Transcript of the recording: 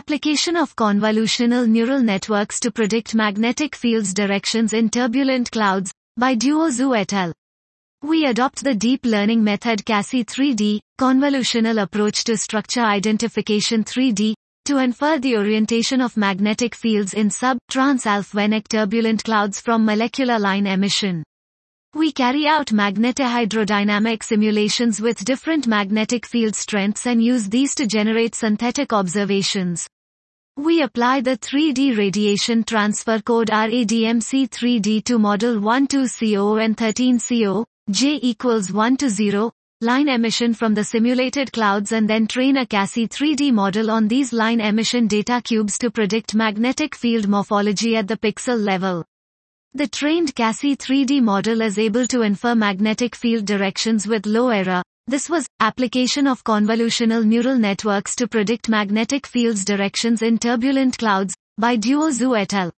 Application of convolutional neural networks to predict magnetic fields directions in turbulent clouds, by Duo Xu et al. We adopt the deep learning method CASI 3D, convolutional approach to structure identification 3D, to infer the orientation of magnetic fields in sub-transalfvénic turbulent clouds from molecular line emission. We carry out magnetohydrodynamic simulations with different magnetic field strengths and use these to generate synthetic observations. We apply the 3D radiation transfer code RADMC3D to model 12CO and 13CO, J equals 1 to 0, line emission from the simulated clouds and then train a CASI 3D model on these line emission data cubes to predict magnetic field morphology at the pixel level. The trained CASI 3D model is able to infer magnetic field directions with low error. This was application of convolutional neural networks to predict magnetic fields directions in turbulent clouds by Duo Xu et al.